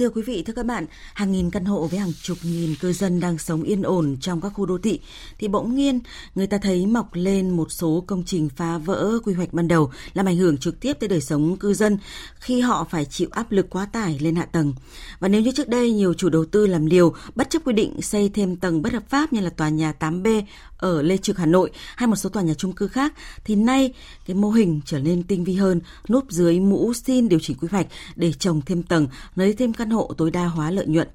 Thưa quý vị, thưa các bạn, hàng nghìn căn hộ với hàng chục nghìn cư dân đang sống yên ổn trong các khu đô thị thì bỗng nhiên người ta thấy mọc lên một số công trình phá vỡ quy hoạch ban đầu làm ảnh hưởng trực tiếp tới đời sống cư dân khi họ phải chịu áp lực quá tải lên hạ tầng. Và nếu như trước đây nhiều chủ đầu tư làm liều bất chấp quy định xây thêm tầng bất hợp pháp như là tòa nhà 8B ở Lê Trực Hà Nội hay một số tòa nhà chung cư khác thì nay cái mô hình trở nên tinh vi hơn, núp dưới mũ xin điều chỉnh quy hoạch để trồng thêm tầng, lấy thêm căn hộ tối đa hóa lợi nhuận.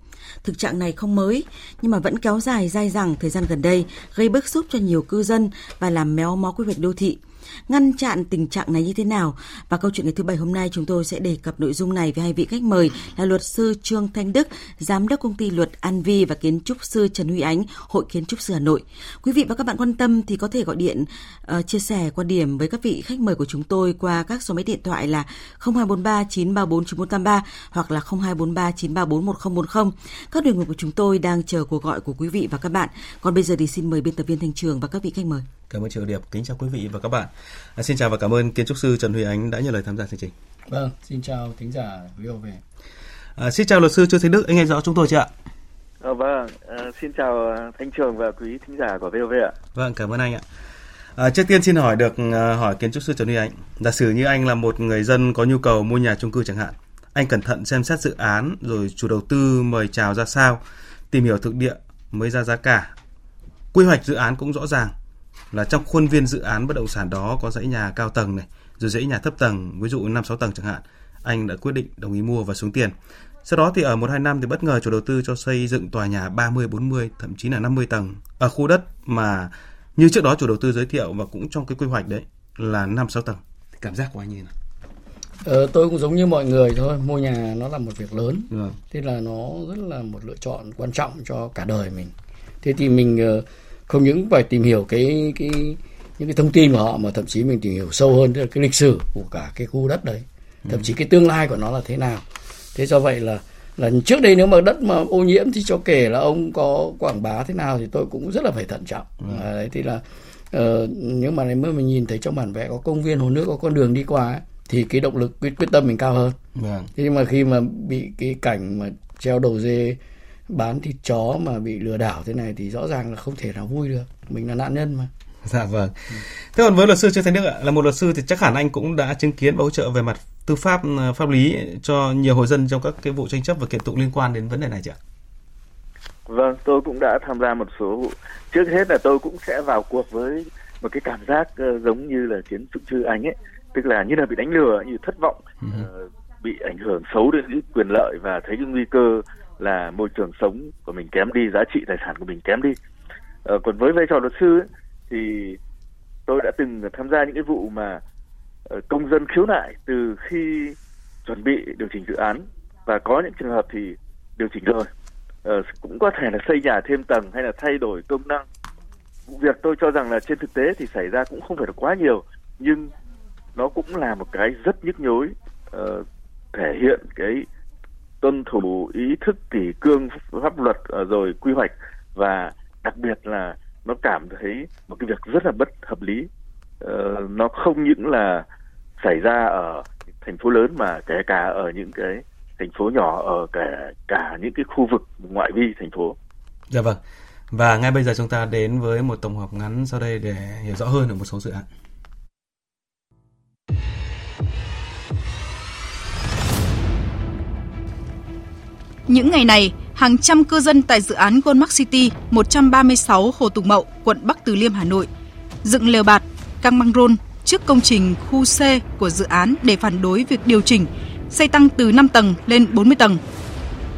Thực trạng này không mới, nhưng mà vẫn kéo dài dai dẳng thời gian gần đây, gây bức xúc cho nhiều cư dân và làm méo mó quy hoạch đô thị ngăn chặn tình trạng này như thế nào. Và câu chuyện ngày thứ bảy hôm nay chúng tôi sẽ đề cập nội dung này với hai vị khách mời là luật sư Trương Thanh Đức, giám đốc công ty luật An Vi và kiến trúc sư Trần Huy Ánh, Hội Kiến trúc sư Hà Nội. Quý vị và các bạn quan tâm thì có thể gọi điện uh, chia sẻ quan điểm với các vị khách mời của chúng tôi qua các số máy điện thoại là 0243 934 9483 hoặc là 0243 934 1040. Các đường mục của chúng tôi đang chờ cuộc gọi của quý vị và các bạn. Còn bây giờ thì xin mời biên tập viên Thanh Trường và các vị khách mời. Cảm ơn Triệu Điệp, kính chào quý vị và các bạn. À, xin chào và cảm ơn kiến trúc sư Trần Huy Ánh đã nhận lời tham gia chương trình. Vâng, xin chào thính giả VOV. À, xin chào luật sư Trương Thế Đức, anh nghe rõ chúng tôi chưa ạ? À, vâng, à, xin chào à, Thanh Trường và quý thính giả của VOV ạ. Vâng, cảm ơn anh ạ. À, trước tiên xin hỏi được à, hỏi kiến trúc sư Trần Huy Ánh. Giả sử như anh là một người dân có nhu cầu mua nhà chung cư chẳng hạn, anh cẩn thận xem xét dự án rồi chủ đầu tư mời chào ra sao, tìm hiểu thực địa mới ra giá cả. Quy hoạch dự án cũng rõ ràng, là trong khuôn viên dự án bất động sản đó có dãy nhà cao tầng này, rồi dãy nhà thấp tầng, ví dụ 5 6 tầng chẳng hạn. Anh đã quyết định đồng ý mua và xuống tiền. Sau đó thì ở 1 2 năm thì bất ngờ chủ đầu tư cho xây dựng tòa nhà 30 40 thậm chí là 50 tầng ở khu đất mà như trước đó chủ đầu tư giới thiệu và cũng trong cái quy hoạch đấy là 5 6 tầng. Thì cảm giác của anh như thế nào? Ờ, tôi cũng giống như mọi người thôi, mua nhà nó là một việc lớn. Ừ. Thế là nó rất là một lựa chọn quan trọng cho cả đời mình. Thế thì mình uh, không những phải tìm hiểu cái cái những cái thông tin của họ mà thậm chí mình tìm hiểu sâu hơn tức là cái lịch sử của cả cái khu đất đấy. Thậm chí cái tương lai của nó là thế nào. Thế do vậy là là trước đây nếu mà đất mà ô nhiễm thì cho kể là ông có quảng bá thế nào thì tôi cũng rất là phải thận trọng. Ừ. à, đấy thì là uh, nhưng mà nếu mà mình nhìn thấy trong bản vẽ có công viên hồ nước có con đường đi qua ấy, thì cái động lực quyết quyết tâm mình cao hơn. Vâng. thế nhưng mà khi mà bị cái cảnh mà treo đầu dê bán thịt chó mà bị lừa đảo thế này thì rõ ràng là không thể nào vui được. Mình là nạn nhân mà. Dạ vâng. Thế còn với luật sư trương thanh đức ạ là một luật sư thì chắc hẳn anh cũng đã chứng kiến và hỗ trợ về mặt tư pháp ờ, pháp lý cho nhiều hộ dân trong các cái vụ tranh chấp và kiện tụng liên quan đến vấn đề này chứ ạ? Vâng tôi cũng đã tham gia một số vụ. Trước hết là tôi cũng sẽ vào cuộc với một cái cảm giác uh, giống như là chiến trúc sư anh ấy. Tức là như là bị đánh lừa như thất vọng uh, bị ảnh hưởng xấu đến cái quyền lợi và thấy cái nguy cơ là môi trường sống của mình kém đi giá trị tài sản của mình kém đi. Ờ, còn với vai trò luật sư ấy, thì tôi đã từng tham gia những cái vụ mà ờ, công dân khiếu nại từ khi chuẩn bị điều chỉnh dự án. Và có những trường hợp thì điều chỉnh rồi. Uh, cũng có thể là xây nhà thêm tầng hay là thay đổi công năng. Vụ việc tôi cho rằng là trên thực tế thì xảy ra cũng không phải là quá nhiều nhưng nó cũng là một cái rất nhức nhối uh, thể hiện cái tuân thủ ý thức kỷ cương pháp luật ờ, rồi quy hoạch và đặc biệt là nó cảm thấy một cái việc rất là bất hợp lý ờ, nó không những là xảy ra ở thành phố lớn mà kể cả ở những cái thành phố nhỏ ờ, ở cả cả những cái khu vực ngoại vi thành phố. Dạ vâng. Và ngay bây giờ chúng ta đến với một tổng hợp ngắn sau đây để hiểu rõ hơn ở một số dự án. Những ngày này, hàng trăm cư dân tại dự án Goldmark City 136 Hồ Tùng Mậu, quận Bắc Từ Liêm, Hà Nội, dựng lều bạt, căng băng rôn trước công trình khu C của dự án để phản đối việc điều chỉnh xây tăng từ 5 tầng lên 40 tầng.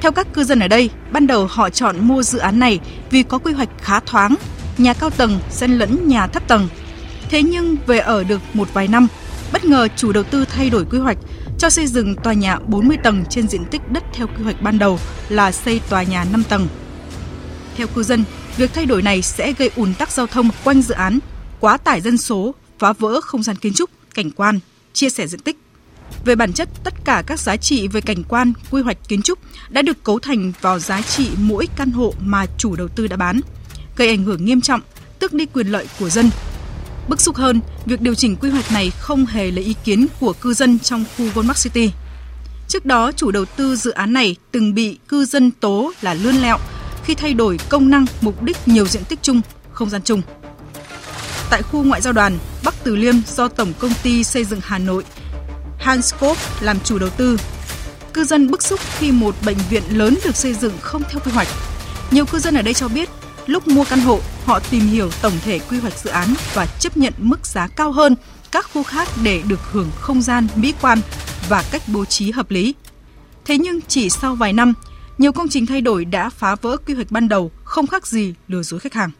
Theo các cư dân ở đây, ban đầu họ chọn mua dự án này vì có quy hoạch khá thoáng, nhà cao tầng xen lẫn nhà thấp tầng. Thế nhưng về ở được một vài năm, bất ngờ chủ đầu tư thay đổi quy hoạch cho xây dựng tòa nhà 40 tầng trên diện tích đất theo quy hoạch ban đầu là xây tòa nhà 5 tầng. Theo cư dân, việc thay đổi này sẽ gây ùn tắc giao thông quanh dự án, quá tải dân số, phá vỡ không gian kiến trúc, cảnh quan, chia sẻ diện tích. Về bản chất, tất cả các giá trị về cảnh quan, quy hoạch kiến trúc đã được cấu thành vào giá trị mỗi căn hộ mà chủ đầu tư đã bán, gây ảnh hưởng nghiêm trọng, tước đi quyền lợi của dân. Bức xúc hơn, việc điều chỉnh quy hoạch này không hề lấy ý kiến của cư dân trong khu Goldmark City. Trước đó, chủ đầu tư dự án này từng bị cư dân tố là lươn lẹo khi thay đổi công năng, mục đích nhiều diện tích chung, không gian chung. Tại khu ngoại giao đoàn Bắc Từ Liêm do Tổng Công ty Xây dựng Hà Nội Hanscope làm chủ đầu tư. Cư dân bức xúc khi một bệnh viện lớn được xây dựng không theo quy hoạch. Nhiều cư dân ở đây cho biết, lúc mua căn hộ, họ tìm hiểu tổng thể quy hoạch dự án và chấp nhận mức giá cao hơn các khu khác để được hưởng không gian mỹ quan và cách bố trí hợp lý. Thế nhưng chỉ sau vài năm, nhiều công trình thay đổi đã phá vỡ quy hoạch ban đầu, không khác gì lừa dối khách hàng.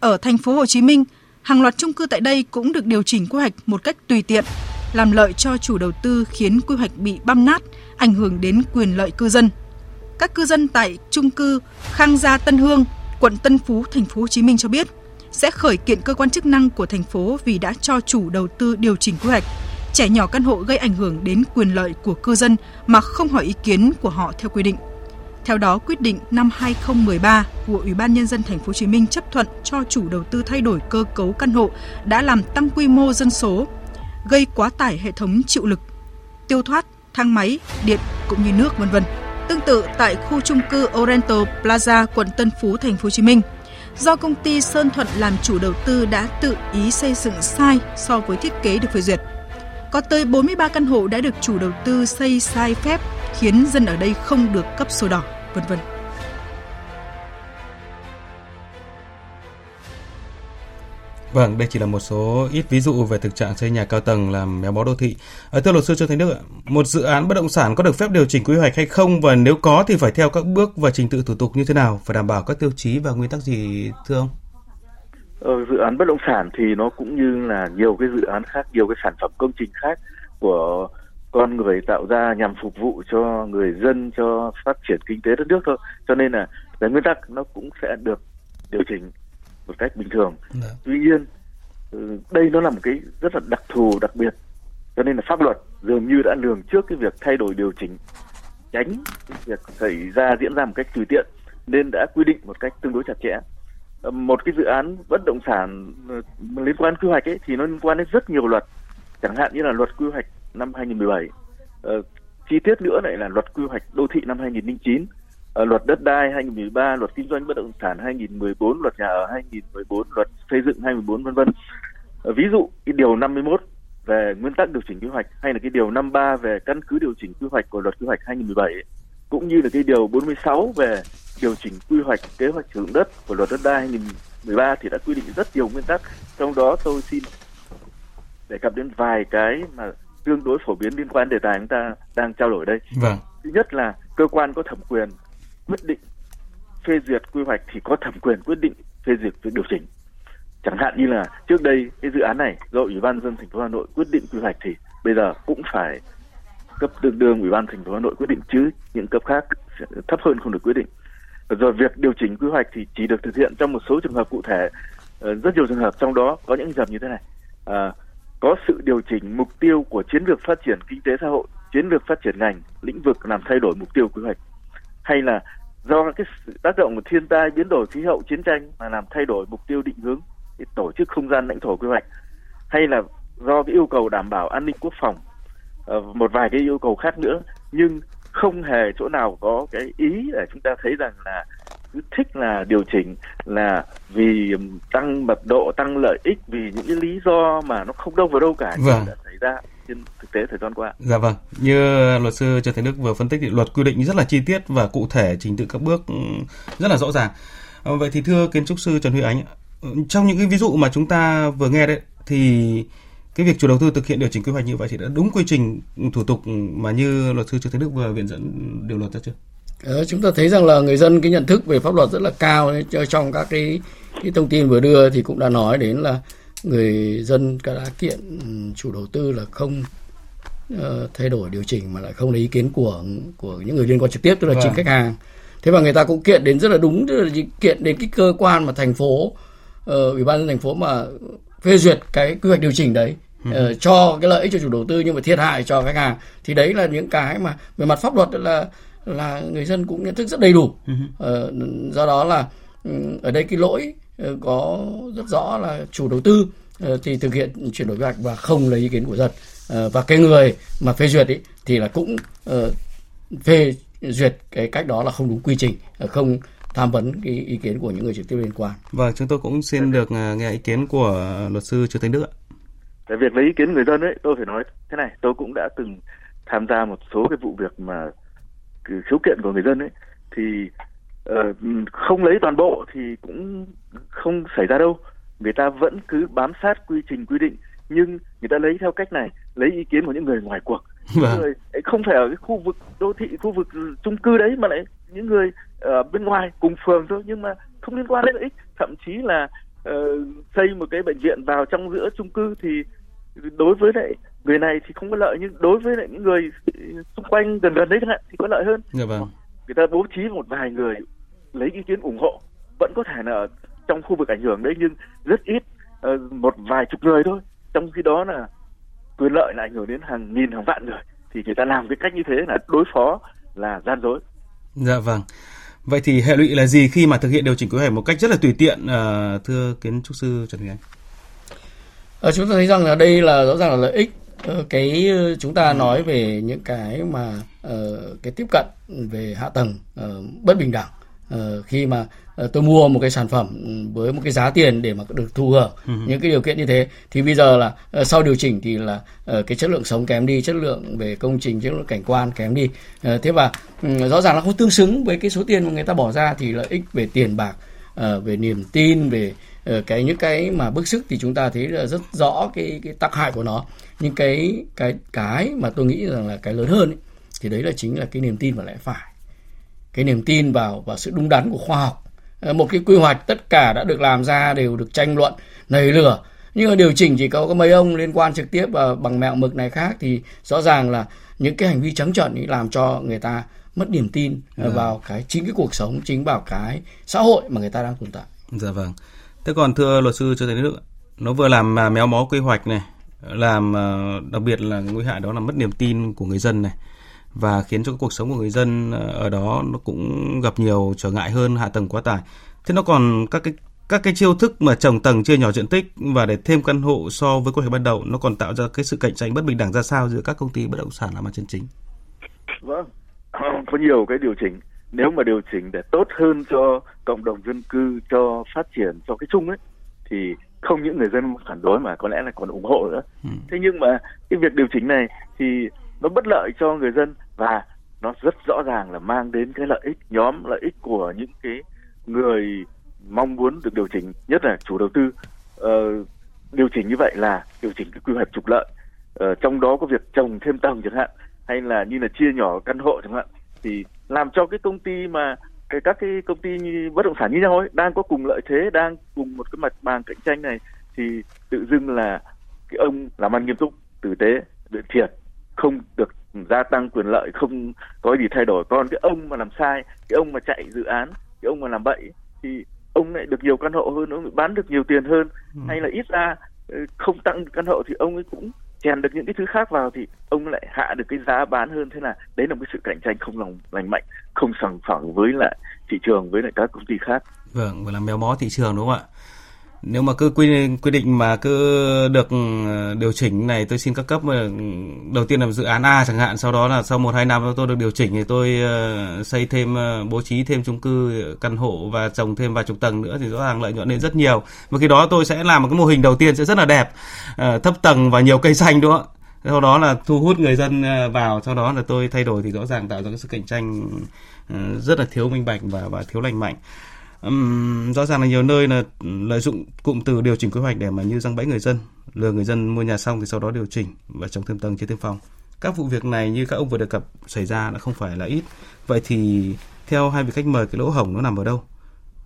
Ở thành phố Hồ Chí Minh, hàng loạt chung cư tại đây cũng được điều chỉnh quy hoạch một cách tùy tiện, làm lợi cho chủ đầu tư khiến quy hoạch bị băm nát, ảnh hưởng đến quyền lợi cư dân. Các cư dân tại chung cư Khang Gia Tân Hương, quận Tân Phú, thành phố Hồ Chí Minh cho biết sẽ khởi kiện cơ quan chức năng của thành phố vì đã cho chủ đầu tư điều chỉnh quy hoạch trẻ nhỏ căn hộ gây ảnh hưởng đến quyền lợi của cư dân mà không hỏi ý kiến của họ theo quy định. Theo đó, quyết định năm 2013 của Ủy ban nhân dân thành phố Hồ Chí Minh chấp thuận cho chủ đầu tư thay đổi cơ cấu căn hộ đã làm tăng quy mô dân số, gây quá tải hệ thống chịu lực, tiêu thoát, thang máy, điện cũng như nước vân vân. Tương tự tại khu chung cư Oriental Plaza, quận Tân Phú, thành phố Hồ Chí Minh, do công ty Sơn Thuận làm chủ đầu tư đã tự ý xây dựng sai so với thiết kế được phê duyệt. Có tới 43 căn hộ đã được chủ đầu tư xây sai phép khiến dân ở đây không được cấp sổ đỏ, vân vân. Vâng, đây chỉ là một số ít ví dụ về thực trạng xây nhà cao tầng làm méo mó đô thị. Ở thưa luật sư Trương Thành Đức, một dự án bất động sản có được phép điều chỉnh quy hoạch hay không và nếu có thì phải theo các bước và trình tự thủ tục như thế nào, phải đảm bảo các tiêu chí và nguyên tắc gì thưa ông? Ờ, dự án bất động sản thì nó cũng như là nhiều cái dự án khác, nhiều cái sản phẩm công trình khác của con người tạo ra nhằm phục vụ cho người dân cho phát triển kinh tế đất nước thôi. Cho nên là về nguyên tắc nó cũng sẽ được điều chỉnh một cách bình thường. Đã. Dạ. Tuy nhiên ừ, đây nó là một cái rất là đặc thù đặc biệt cho nên là pháp luật dường như đã lường trước cái việc thay đổi điều chỉnh tránh cái việc xảy ra diễn ra một cách tùy tiện nên đã quy định một cách tương đối chặt chẽ ờ, một cái dự án bất động sản ờ, liên quan quy hoạch ấy thì nó liên quan đến rất nhiều luật chẳng hạn như là luật quy hoạch năm 2017 ờ, chi tiết nữa lại là luật quy hoạch đô thị năm 2009 uh, luật đất đai 2013, luật kinh doanh bất động sản 2014, luật nhà ở 2014, luật xây dựng 2014 vân vân. Uh, ví dụ cái điều 51 về nguyên tắc điều chỉnh quy hoạch hay là cái điều 53 về căn cứ điều chỉnh quy hoạch của luật quy hoạch 2017 cũng như là cái điều 46 về điều chỉnh quy hoạch kế hoạch sử dụng đất của luật đất đai 2013 thì đã quy định rất nhiều nguyên tắc trong đó tôi xin đề cập đến vài cái mà tương đối phổ biến liên quan đề tài chúng ta đang trao đổi đây. Vâng. Thứ nhất là cơ quan có thẩm quyền quyết định phê duyệt quy hoạch thì có thẩm quyền quyết định phê duyệt việc điều chỉnh. Chẳng hạn như là trước đây cái dự án này do ủy ban dân thành phố hà nội quyết định quy hoạch thì bây giờ cũng phải cấp tương đương ủy ban thành phố hà nội quyết định chứ những cấp khác thấp hơn không được quyết định. Rồi việc điều chỉnh quy hoạch thì chỉ được thực hiện trong một số trường hợp cụ thể. Ờ, rất nhiều trường hợp trong đó có những trường hợp như thế này. À, có sự điều chỉnh mục tiêu của chiến lược phát triển kinh tế xã hội chiến lược phát triển ngành lĩnh vực làm thay đổi mục tiêu quy hoạch hay là do cái tác động của thiên tai biến đổi khí hậu chiến tranh mà làm thay đổi mục tiêu định hướng cái tổ chức không gian lãnh thổ quy hoạch hay là do cái yêu cầu đảm bảo an ninh quốc phòng ờ, một vài cái yêu cầu khác nữa nhưng không hề chỗ nào có cái ý để chúng ta thấy rằng là cứ thích là điều chỉnh là vì tăng mật độ tăng lợi ích vì những cái lý do mà nó không đâu vào đâu cả vâng. đã xảy ra trên thực tế thời gian qua. Dạ vâng, như luật sư Trần Thành Đức vừa phân tích thì luật quy định rất là chi tiết và cụ thể trình tự các bước ừ, rất là rõ ràng. Ờ, vậy thì thưa kiến trúc sư Trần Huy Ánh, trong những cái ví dụ mà chúng ta vừa nghe đấy thì cái việc chủ đầu tư thực hiện điều chỉnh quy hoạch như vậy thì đã đúng quy trình thủ tục mà như luật sư Trần Thành Đức vừa viện dẫn điều luật ra chưa? Ờ, chúng ta thấy rằng là người dân cái nhận thức về pháp luật rất là cao trong các cái cái thông tin vừa đưa thì cũng đã nói đến là người dân đã kiện chủ đầu tư là không uh, thay đổi điều chỉnh mà lại không lấy ý kiến của của những người liên quan trực tiếp tức là vâng. chính khách hàng. Thế và người ta cũng kiện đến rất là đúng tức là kiện đến cái cơ quan mà thành phố uh, ủy ban nhân thành phố mà phê duyệt cái quy hoạch điều chỉnh đấy uh, cho cái lợi ích cho chủ đầu tư nhưng mà thiệt hại cho khách hàng. Thì đấy là những cái mà về mặt pháp luật là là người dân cũng nhận thức rất đầy đủ. Uh, do đó là um, ở đây cái lỗi có rất rõ là chủ đầu tư uh, thì thực hiện chuyển đổi quy hoạch và không lấy ý kiến của dân uh, và cái người mà phê duyệt ý, thì là cũng uh, phê duyệt cái cách đó là không đúng quy trình không tham vấn cái ý kiến của những người trực tiếp liên quan. Vâng, chúng tôi cũng xin được nghe ý kiến của luật sư Trương Thanh Đức ạ. Cái việc lấy ý kiến người dân ấy, tôi phải nói thế này, tôi cũng đã từng tham gia một số cái vụ việc mà khiếu kiện của người dân ấy thì không lấy toàn bộ thì cũng không xảy ra đâu người ta vẫn cứ bám sát quy trình quy định nhưng người ta lấy theo cách này lấy ý kiến của những người ngoài cuộc vâng. người không phải ở cái khu vực đô thị khu vực chung cư đấy mà lại những người ở bên ngoài cùng phường thôi nhưng mà không liên quan đến lợi ích thậm chí là uh, xây một cái bệnh viện vào trong giữa chung cư thì đối với lại người này thì không có lợi nhưng đối với lại những người xung quanh gần gần đấy chẳng hạn thì có lợi hơn dạ vâng. Người ta bố trí một vài người lấy ý kiến ủng hộ vẫn có thể là ở trong khu vực ảnh hưởng đấy nhưng rất ít uh, một vài chục người thôi. Trong khi đó là quyền lợi là ảnh hưởng đến hàng nghìn hàng vạn người thì người ta làm cái cách như thế là đối phó là gian dối. Dạ vâng. Vậy thì hệ lụy là gì khi mà thực hiện điều chỉnh quy hoạch một cách rất là tùy tiện uh, thưa kiến trúc sư trần Huy Anh? Ờ, chúng ta thấy rằng là đây là rõ ràng là lợi ích ờ, cái ờ, chúng ta nói về những cái mà cái tiếp cận về hạ tầng uh, bất bình đẳng. Uh, khi mà uh, tôi mua một cái sản phẩm với một cái giá tiền để mà được thu hưởng ừ. những cái điều kiện như thế thì bây giờ là uh, sau điều chỉnh thì là cái chất lượng sống kém đi chất lượng về công trình chất lượng cảnh quan kém đi. Uh, thế và um, rõ ràng là không tương xứng với cái số tiền mà người ta bỏ ra thì lợi ích về tiền bạc uh, về niềm tin về Ờ, cái những cái mà bức xúc thì chúng ta thấy là rất rõ cái cái tác hại của nó. Nhưng cái cái cái mà tôi nghĩ rằng là cái lớn hơn ấy, thì đấy là chính là cái niềm tin vào lẽ phải cái niềm tin vào vào sự đúng đắn của khoa học ờ, một cái quy hoạch tất cả đã được làm ra đều được tranh luận nảy lửa nhưng mà điều chỉnh chỉ có có mấy ông liên quan trực tiếp và bằng mẹo mực này khác thì rõ ràng là những cái hành vi trắng trợn ấy làm cho người ta mất niềm tin ừ. vào cái chính cái cuộc sống chính vào cái xã hội mà người ta đang tồn tại. Dạ vâng. Thế còn thưa luật sư Trương Thành Đức, nó vừa làm mà méo mó quy hoạch này, làm ờ, đặc biệt là nguy hại đó là mất niềm tin của người dân này và khiến cho cuộc sống của người dân ờ, ở đó nó cũng gặp nhiều trở ngại hơn hạ tầng quá tải. Thế nó còn các cái các cái chiêu thức mà trồng tầng chia nhỏ diện tích và để thêm căn hộ so với quy hoạch ban đầu nó còn tạo ra cái sự cạnh tranh bất bình đẳng ra sao giữa các công ty bất động sản làm ăn chân chính? Vâng, có nhiều cái điều chỉnh nếu mà điều chỉnh để tốt hơn cho cộng đồng dân cư cho phát triển cho cái chung ấy thì không những người dân phản đối mà có lẽ là còn ủng hộ nữa ừ. thế nhưng mà cái việc điều chỉnh này thì nó bất lợi cho người dân và nó rất rõ ràng là mang đến cái lợi ích nhóm lợi ích của những cái người mong muốn được điều chỉnh nhất là chủ đầu tư. Uh, điều chỉnh như vậy là điều chỉnh cái quy hoạch trục lợi. Uh, trong đó có việc trồng thêm tầng chẳng hạn hay là như là chia nhỏ căn hộ chẳng hạn thì làm cho cái công ty mà cái các cái công ty như bất động sản như nhau ấy đang có cùng lợi thế đang cùng một cái mặt bằng cạnh tranh này thì tự dưng là cái ông làm ăn nghiêm túc tử tế luyện thiệt không được gia tăng quyền lợi không có gì thay đổi. Còn cái ông mà làm sai cái ông mà chạy dự án cái ông mà làm bậy thì ông lại được nhiều căn hộ hơn ông bán được nhiều tiền hơn. Ừ. hay là ít ra ừ, không tăng căn hộ thì ông ấy cũng chèn được những cái thứ khác vào thì ông lại hạ được cái giá bán hơn. Thế là đấy là một cái sự cạnh tranh không lòng lành mạnh không sòng phẳng với lại thị trường với lại các công ty khác. Vâng và làm méo mó thị trường đúng không ạ nếu mà cứ quy quy định mà cứ được ừ, điều chỉnh này tôi xin các cấp mà đầu tiên là dự án A chẳng hạn, sau đó là sau một, hai năm tôi được điều chỉnh thì tôi ờ, xây thêm ờ, bố trí thêm chung cư, căn hộ và trồng thêm vài chục tầng nữa thì rõ ràng lợi nhuận lên rất nhiều. Và khi đó tôi sẽ làm một cái mô hình đầu tiên sẽ rất là đẹp ờ, thấp tầng và nhiều cây xanh, đúng không sau đó là thu hút người dân vào, sau đó là tôi thay đổi thì rõ ràng tạo ra cái sự cạnh tranh ừ, rất là thiếu minh bạch và và thiếu lành mạnh um, rõ ràng là nhiều nơi là lợi dụng cụm từ điều chỉnh quy hoạch để mà như răng bẫy người dân lừa người dân mua nhà xong thì sau đó điều chỉnh và trồng thêm tầng chia thêm phòng. Các vụ việc này như các ông vừa đề cập xảy ra đã không phải là ít. Vậy thì theo hai vị khách mời cái lỗ hổng nó nằm ở đâu?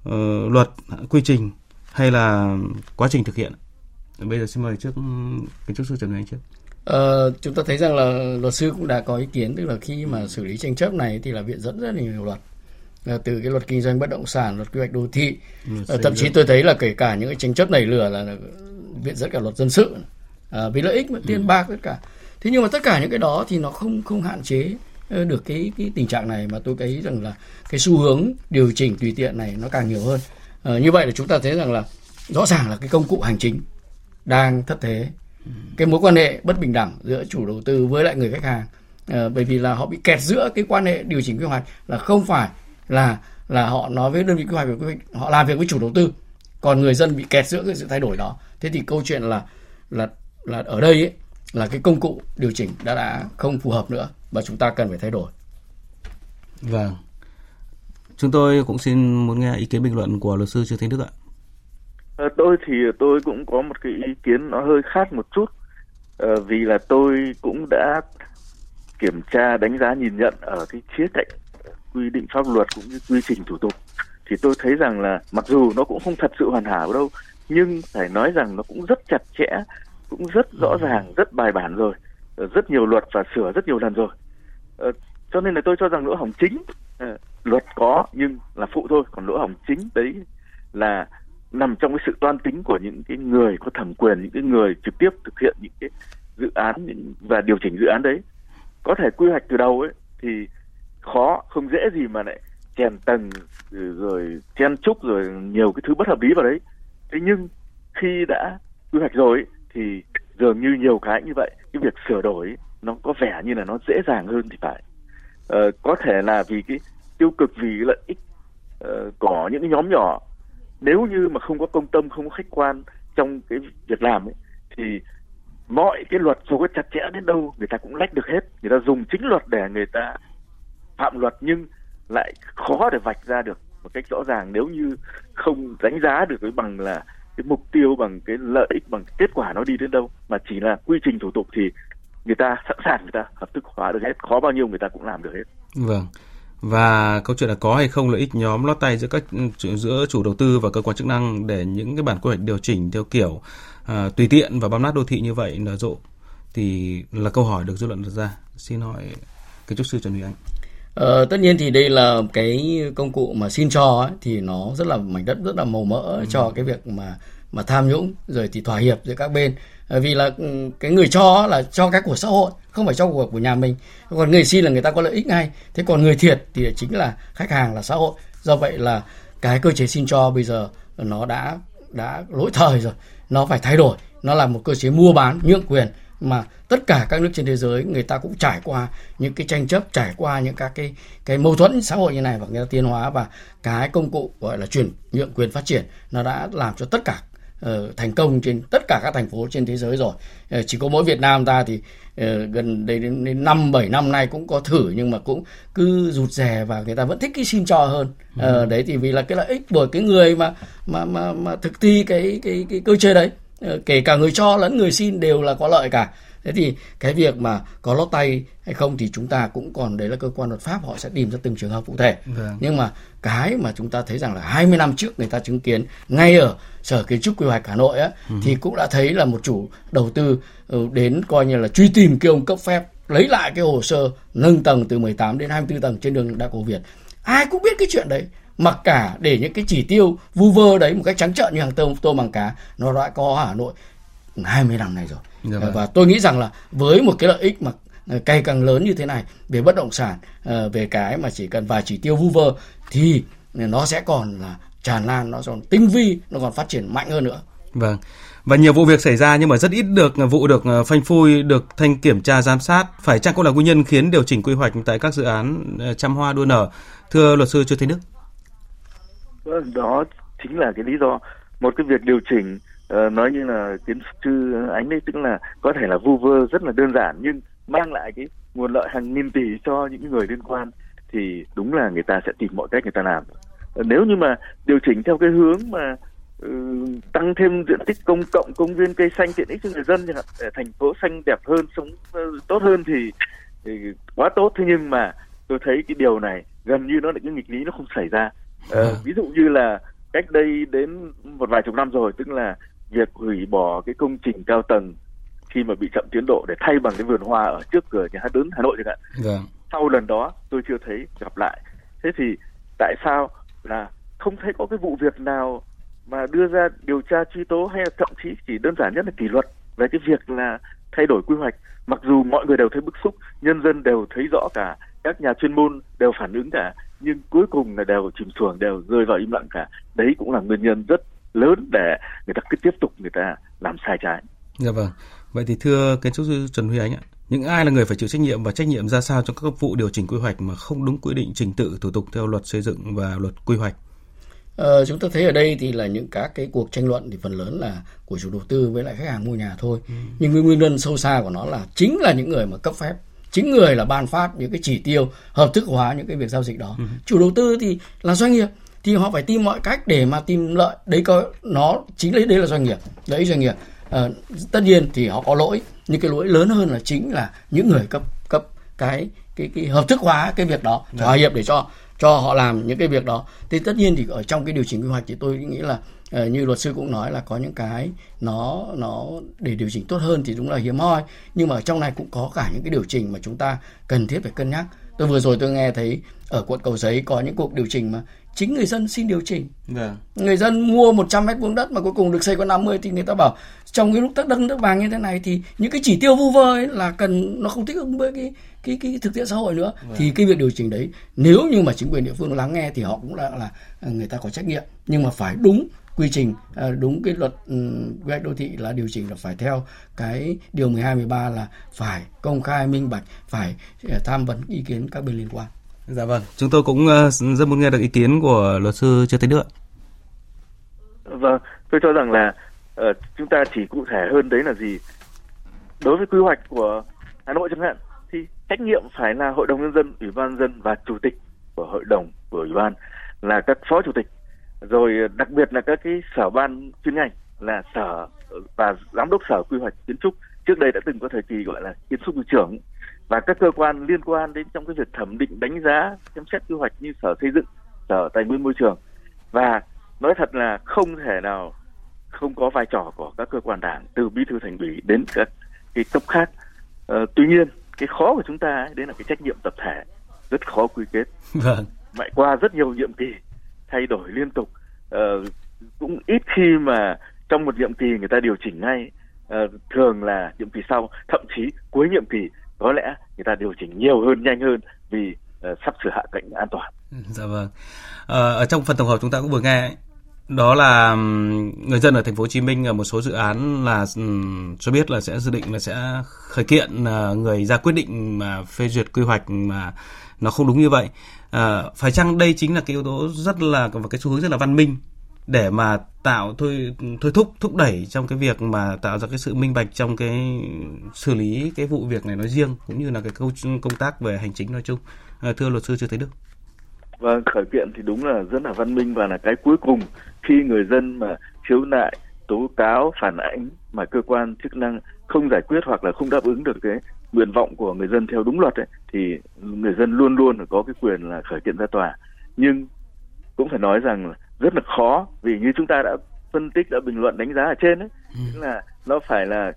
Ờ, luật quy trình hay là quá trình thực hiện? Bây giờ xin mời trước kiến trúc sư trần anh trước. Ờ, chúng ta thấy rằng là luật sư cũng đã có ý kiến tức là khi mà xử lý tranh chấp này thì là viện dẫn rất là nhiều luật từ cái luật kinh doanh bất động sản luật quy hoạch đô thị. Ừ, thậm chí tôi thấy là kể cả những cái tranh chấp này lừa là viện dẫn cả luật dân sự. À, vì lợi ích mà tiền ừ. bạc tất cả. Thế nhưng mà tất cả những cái đó thì nó không không hạn chế ờ, được cái cái tình trạng này mà tôi thấy rằng là cái xu hướng điều chỉnh tùy tiện này nó càng nhiều hơn. À, như vậy là chúng ta thấy rằng là rõ ràng là cái công cụ hành chính đang thất thế. Cái mối quan hệ bất bình đẳng giữa chủ đầu tư với lại người khách hàng à, bởi vì là họ bị kẹt giữa cái quan hệ điều chỉnh quy hoạch là không phải là là họ nói với đơn vị quy hoạch họ làm việc với chủ đầu tư còn người dân bị kẹt giữa cái sự thay đổi đó. Thế thì câu chuyện là là là ở đây ấy, là cái công cụ điều chỉnh đã đã không phù hợp nữa và chúng ta cần phải thay đổi. Vâng. Chúng tôi cũng xin muốn nghe ý kiến bình luận của luật sư Trương Thanh Đức ạ. À, tôi thì tôi cũng có một cái ý kiến nó hơi khác một chút. À, vì là tôi cũng đã kiểm tra đánh giá nhìn nhận ở cái khía cạnh quy định pháp luật cũng như quy trình thủ tục thì tôi thấy rằng là mặc dù nó cũng không thật sự hoàn hảo đâu nhưng phải nói rằng nó cũng rất chặt chẽ cũng rất rõ ừ. ràng rất bài bản rồi ờ, rất nhiều luật và sửa rất nhiều lần rồi à, cho nên là tôi cho rằng lỗ hỏng chính à, luật có nhưng là phụ thôi còn lỗ hỏng chính đấy là nằm trong cái sự toan tính của những cái người có thẩm quyền những cái người trực tiếp thực hiện những cái dự án và điều chỉnh dự án đấy có thể quy hoạch từ đầu ấy thì khó không dễ gì mà lại chèn tầng ừ, rồi chen trúc rồi nhiều cái thứ bất hợp lý vào đấy. Thế nhưng khi đã quy hoạch rồi thì dường như nhiều cái như vậy cái việc sửa đổi nó có vẻ như là nó dễ dàng hơn thì phải. Ờ, có thể là vì cái tiêu cực vì lợi ích uh, của những cái nhóm nhỏ. Nếu như mà không có công tâm không có khách quan trong cái việc làm ấy thì mọi cái luật dù có chặt chẽ đến đâu người ta cũng lách được hết. Người ta dùng chính luật để người ta phạm luật nhưng lại khó để vạch ra được một cách rõ ràng nếu như không đánh giá được cái bằng là cái mục tiêu bằng cái lợi ích bằng kết quả nó đi đến đâu mà chỉ là quy trình thủ tục thì người ta sẵn sàng người ta hợp thức hóa được hết khó bao nhiêu người ta cũng làm được hết. Vâng. Và câu chuyện là có hay không lợi ích nhóm lót tay giữa các giữa chủ đầu tư và cơ quan chức năng để những cái bản quy hoạch điều chỉnh theo kiểu à, tùy tiện và bám nát đô thị như vậy nở rộ thì là câu hỏi được dư luận đặt ra. Xin hỏi kiến trúc sư Trần Huy Anh. Ờ, tất nhiên thì đây là cái công cụ mà xin cho ấy, thì nó rất là mảnh đất rất là màu mỡ ừ. cho cái việc mà mà tham nhũng rồi thì thỏa hiệp giữa các bên. Ờ, vì là ừ, cái người cho là cho cái của xã hội không phải cho của của nhà mình. Còn người xin là người ta có lợi ích ngay. Thế còn người thiệt thì chính là khách hàng là xã hội. Do vậy là cái cơ chế xin cho bây giờ nó đã đã lỗi thời rồi. Nó phải thay đổi. Nó là một cơ chế mua bán nhượng quyền mà tất cả các nước trên thế giới người ta cũng trải qua những cái tranh chấp trải qua những các cái cái mâu thuẫn xã hội như này và người ta tiến hóa và cái công cụ gọi là chuyển nhượng quyền phát triển nó đã làm cho tất cả uh, thành công trên tất cả các thành phố trên thế giới rồi. Uh, chỉ có mỗi Việt Nam ta thì uh, gần đây đến, năm bảy năm nay cũng có thử nhưng mà cũng cứ rụt rè và người ta vẫn thích cái xin cho hơn. Uh, đấy thì vì là cái lợi ích của cái người mà mà mà mà thực thi cái cái cái cơ chế đấy kể cả người cho lẫn người xin đều là có lợi cả thế thì cái việc mà có lót tay hay không thì chúng ta cũng còn đấy là cơ quan luật pháp họ sẽ tìm ra từng trường hợp cụ thể vâng. nhưng mà cái mà chúng ta thấy rằng là 20 năm trước người ta chứng kiến ngay ở sở kiến trúc quy hoạch Hà Nội á ừ. thì cũng đã thấy là một chủ đầu tư ừ, đến coi như là truy tìm cái ông cấp phép lấy lại cái hồ sơ nâng tầng từ 18 đến 24 tầng trên đường Đa Cổ Việt ai cũng biết cái chuyện đấy mặc cả để những cái chỉ tiêu vu vơ đấy một cách trắng trợn như hàng tôm tôm bằng cá nó đã có ở Hà Nội 20 năm này rồi. Dạ vâng. và tôi nghĩ rằng là với một cái lợi ích mà ờ, cay càng lớn như thế này về bất động sản ờ, về cái mà chỉ cần vài chỉ tiêu vu vơ thì nó sẽ còn là tràn lan nó còn tinh vi nó còn phát triển mạnh hơn nữa. Vâng. Và nhiều vụ việc xảy ra nhưng mà rất ít được vụ được ờ, phanh phui được thanh kiểm tra giám sát. Phải chăng cũng là nguyên nhân khiến điều chỉnh quy hoạch tại các dự án trăm hoa đua nở? Thưa luật sư Trương Thế Đức đó chính là cái lý do. Một cái việc điều chỉnh uh, nói như là kiến sư ánh đấy tức là có thể là vu vơ rất là đơn giản nhưng mang lại cái nguồn lợi hàng nghìn tỷ cho những người liên quan thì đúng là người ta sẽ tìm mọi cách người ta làm. Ờ, nếu như mà điều chỉnh theo cái hướng mà uh, tăng thêm diện tích công cộng công viên cây xanh tiện ích cho người dân để thành phố xanh đẹp hơn sống uh, tốt hơn thì, thì quá tốt. Thế nhưng mà tôi thấy cái điều này gần như nó là cái nghịch lý nó không xảy ra uh, ví dụ như là cách đây đến một vài chục năm rồi tức là việc hủy bỏ cái công trình cao tầng khi mà bị chậm tiến độ để thay bằng cái vườn hoa ở trước cửa nhà hát lớn Hà Nội chẳng hạn. Vâng. Sau lần đó tôi chưa thấy gặp lại. Thế thì tại sao là không thấy có cái vụ việc nào mà đưa ra điều tra truy tố hay là thậm chí chỉ đơn giản nhất là kỷ luật về cái việc là thay đổi quy hoạch mặc dù mọi người đều thấy bức xúc nhân dân đều thấy rõ cả các nhà chuyên môn đều phản ứng cả nhưng cuối cùng là đều chìm xuồng đều rơi vào im lặng cả đấy cũng là nguyên nhân rất lớn để người ta cứ tiếp tục người ta làm sai trái dạ vâng vậy thì thưa kiến trúc sư Trần Huy Ánh ạ những ai là người phải chịu trách nhiệm và trách nhiệm ra sao trong các vụ điều chỉnh quy hoạch mà không đúng quy định trình tự thủ tục theo luật xây dựng và luật quy hoạch Ờ, chúng ta thấy ở đây thì là những các cái cuộc tranh luận thì phần lớn là của chủ đầu tư với lại khách hàng mua nhà thôi. Ừ. Nhưng nguyên nhân sâu xa của nó là chính là những người mà cấp phép, chính người là ban phát những cái chỉ tiêu hợp thức hóa những cái việc giao dịch đó. Ừ. Chủ đầu tư thì là doanh nghiệp thì họ phải tìm mọi cách để mà tìm lợi. Đấy có nó chính lấy đấy là doanh nghiệp, đấy doanh nghiệp. Ờ, tất nhiên thì họ có lỗi, nhưng cái lỗi lớn hơn là chính là những người cấp cấp cái cái cái hợp thức hóa cái việc đó, thỏa hiệp để cho cho họ làm những cái việc đó. Thì tất nhiên thì ở trong cái điều chỉnh quy hoạch thì tôi nghĩ là uh, như luật sư cũng nói là có những cái nó nó để điều chỉnh tốt hơn thì đúng là hiếm hoi. Nhưng mà ở trong này cũng có cả những cái điều chỉnh mà chúng ta cần thiết phải cân nhắc. Tôi vừa rồi tôi nghe thấy ở quận cầu giấy có những cuộc điều chỉnh mà chính người dân xin điều chỉnh. Vâng. người dân mua 100 mét vuông đất mà cuối cùng được xây có 50 thì người ta bảo trong cái lúc đất đất đất vàng như thế này thì những cái chỉ tiêu vu vơ ấy là cần nó không thích ứng với cái cái cái thực tiễn xã hội nữa vâng. thì cái việc điều chỉnh đấy nếu như mà chính quyền địa phương lắng nghe thì họ cũng là là người ta có trách nhiệm nhưng mà phải đúng quy trình à, đúng cái luật ừ, quy hoạch đô thị là điều chỉnh là phải theo cái điều 12 13 là phải công khai minh bạch phải à, tham vấn ý kiến các bên liên quan Dạ vâng, chúng tôi cũng ờ, rất muốn nghe được ý kiến của luật sư Trương Thế Đức. Vâng, tôi cho rằng là uh, chúng ta chỉ cụ thể hơn đấy là gì? Đối với quy hoạch của Hà Nội chẳng hạn, thì trách nhiệm phải là Hội đồng nhân dân, Ủy ban dân và Chủ tịch của Hội đồng của Ủy ban là các phó chủ tịch, rồi đặc biệt là các cái sở ban chuyên ngành là sở và giám đốc sở quy hoạch kiến trúc. Trước đây đã từng có thời kỳ gọi là kiến trúc trưởng. Và các cơ quan liên quan đến trong cái việc thẩm định đánh giá xem xét quy hoạch như sở xây dựng sở tài nguyên môi trường. Và nói thật là không thể nào không có vai trò của các cơ quan đảng từ bí thư thành ủy đến các cái cấp khác. Ờ, tuy nhiên cái khó của chúng ta ấy, đấy là cái trách nhiệm tập thể rất khó quy kết vâng. mãi qua rất nhiều nhiệm kỳ thay đổi liên tục ờ, cũng ít khi mà trong một nhiệm kỳ người ta điều chỉnh ngay uh, thường là nhiệm kỳ sau thậm chí cuối nhiệm kỳ có lẽ người ta điều chỉnh nhiều hơn nhanh hơn vì uh, sắp sửa hạ cánh an toàn. Dạ vâng. À, ở trong phần tổng hợp chúng ta cũng vừa nghe đó là người dân ở thành phố Hồ Chí Minh ở một số dự án là cho biết là sẽ dự định là sẽ khởi kiện ờ, người ra quyết định mà phê duyệt quy hoạch mà nó không đúng như vậy. À, phải chăng đây chính là cái yếu tố rất là và cái xu hướng rất là văn minh để mà tạo thôi thôi thúc thúc đẩy trong cái việc mà tạo ra cái sự minh bạch trong cái xử lý cái vụ việc này nói riêng cũng như là cái câu công tác về hành chính nói chung à, thưa luật sư chưa thấy đức vâng khởi kiện thì đúng là rất là văn minh và là cái cuối cùng khi người dân mà khiếu nại tố cáo phản ánh mà cơ quan chức năng không giải quyết hoặc là không đáp ứng được cái nguyện vọng của người dân theo đúng luật ấy, thì người dân luôn luôn có cái quyền là khởi kiện ra tòa nhưng cũng phải nói rằng rất là khó vì như chúng ta đã phân tích đã bình luận đánh giá ở trên ấy ừ. là nó phải là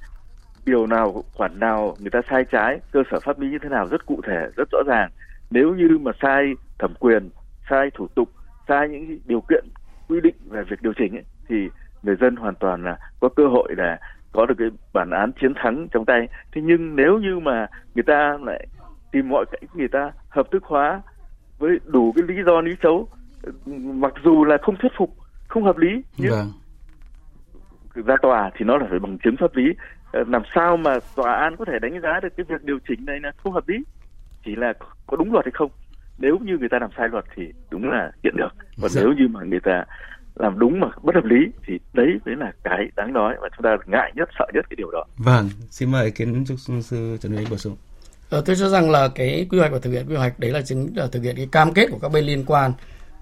điều nào khoản nào người ta sai trái cơ sở pháp lý như thế nào rất cụ thể rất rõ ràng nếu như mà sai thẩm quyền sai thủ tục sai những điều kiện quy định về việc điều chỉnh ấy, thì người dân hoàn toàn là có cơ hội là có được cái bản án chiến thắng trong tay. Thế nhưng nếu như mà người ta lại tìm mọi cách người ta hợp thức hóa với đủ cái lý do lý xấu mặc dù là không thuyết phục không hợp lý nhưng vâng. ra tòa thì nó là phải bằng chứng pháp lý. Ờ, làm sao mà tòa án có thể đánh giá được cái việc điều chỉnh này là không hợp lý chỉ là có đúng luật hay không. Nếu như người ta làm sai luật thì đúng là kiện được. Còn dạ. nếu như mà người ta làm đúng mà bất hợp lý thì đấy mới là cái đáng nói và chúng ta ngại nhất sợ nhất cái điều đó. Vâng xin mời kiến trúc sư trần Huy bổ sung. Ờ, tôi cho rằng là cái quy hoạch và thực hiện quy hoạch đấy là chính là thực hiện cái cam kết của các bên liên quan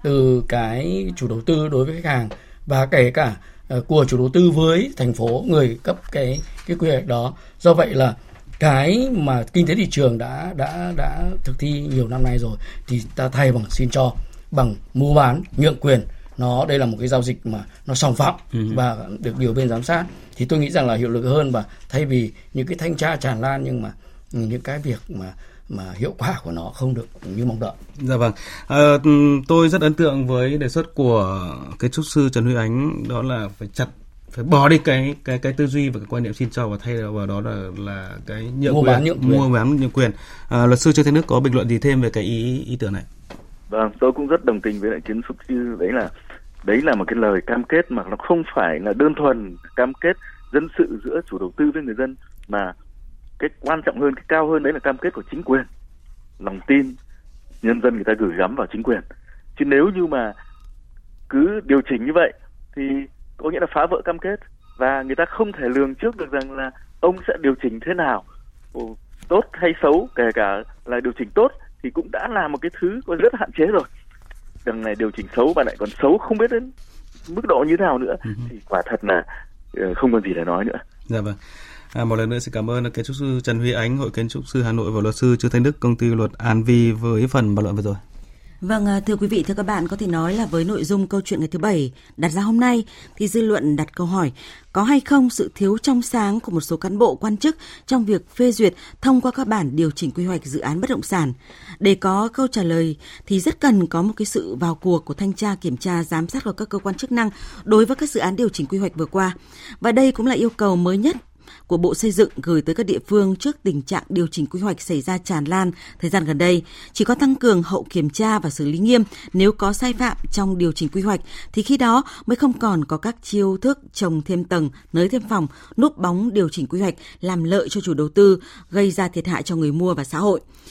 từ cái chủ đầu tư đối với khách hàng và kể cả uh, của chủ đầu tư với thành phố người cấp cái cái quy hoạch đó. Do vậy là cái mà kinh tế thị trường đã đã đã thực thi nhiều năm nay rồi thì ta thay bằng xin cho bằng mua bán nhượng quyền nó đây là một cái giao dịch mà nó sòng phạm ừ. và được nhiều bên giám sát thì tôi nghĩ rằng là hiệu lực hơn và thay vì những cái thanh tra tràn lan nhưng mà những cái việc mà mà hiệu quả của nó không được như mong đợi. Dạ vâng. À, tôi rất ấn tượng với đề xuất của cái trúc sư Trần Huy Ánh đó là phải chặt phải bỏ đi cái cái cái tư duy và cái quan niệm xin cho và thay vào đó là là cái nhượng mua quyền, bán nhượng mua bán nhượng quyền. À, luật sư Trương Thế Nước có bình luận gì thêm về cái ý ý tưởng này? Vâng, tôi cũng rất đồng tình với lại kiến trúc sư. Đấy là đấy là một cái lời cam kết mà nó không phải là đơn thuần cam kết dân sự giữa chủ đầu tư với người dân mà cái quan trọng hơn cái cao hơn đấy là cam kết của chính quyền. Lòng tin nhân dân người ta gửi gắm vào chính quyền. Chứ nếu như mà cứ điều chỉnh như vậy thì có nghĩa là phá vỡ cam kết và người ta không thể lường trước được rằng là ông sẽ điều chỉnh thế nào tốt hay xấu kể cả là điều chỉnh tốt thì cũng đã là một cái thứ có rất hạn chế rồi. Đằng này điều chỉnh xấu và lại còn xấu không biết đến mức độ như thế nào nữa uh thì quả thật là ờ, không còn gì để nói nữa. Dạ vâng. À, một lần nữa xin cảm ơn kiến trúc sư Trần Huy Ánh, Hội Kiến trúc sư Hà Nội và luật sư Trương Thanh Đức, công ty luật An Vi với phần bàn luận vừa rồi. Vâng, à, thưa quý vị, thưa các bạn, có thể nói là với nội dung câu chuyện ngày thứ bảy đặt ra hôm nay thì dư luận đặt câu hỏi có hay không sự thiếu trong sáng của một số cán bộ quan chức trong việc phê duyệt thông qua các bản điều chỉnh quy hoạch dự án bất động sản. Để có câu trả lời thì rất cần có một cái sự vào cuộc của thanh tra kiểm tra giám sát của các cơ quan chức năng đối với các dự án điều chỉnh quy hoạch vừa qua. Và đây cũng là yêu cầu mới nhất của Bộ Xây dựng gửi tới các địa phương trước tình trạng điều chỉnh quy hoạch xảy ra tràn lan thời gian gần đây. Chỉ có tăng cường hậu kiểm tra và xử lý nghiêm nếu có sai phạm trong điều chỉnh quy hoạch thì khi đó mới không còn có các chiêu thức trồng thêm tầng, nới thêm phòng, núp bóng điều chỉnh quy hoạch làm lợi cho chủ đầu tư, gây ra thiệt hại cho người mua và xã hội.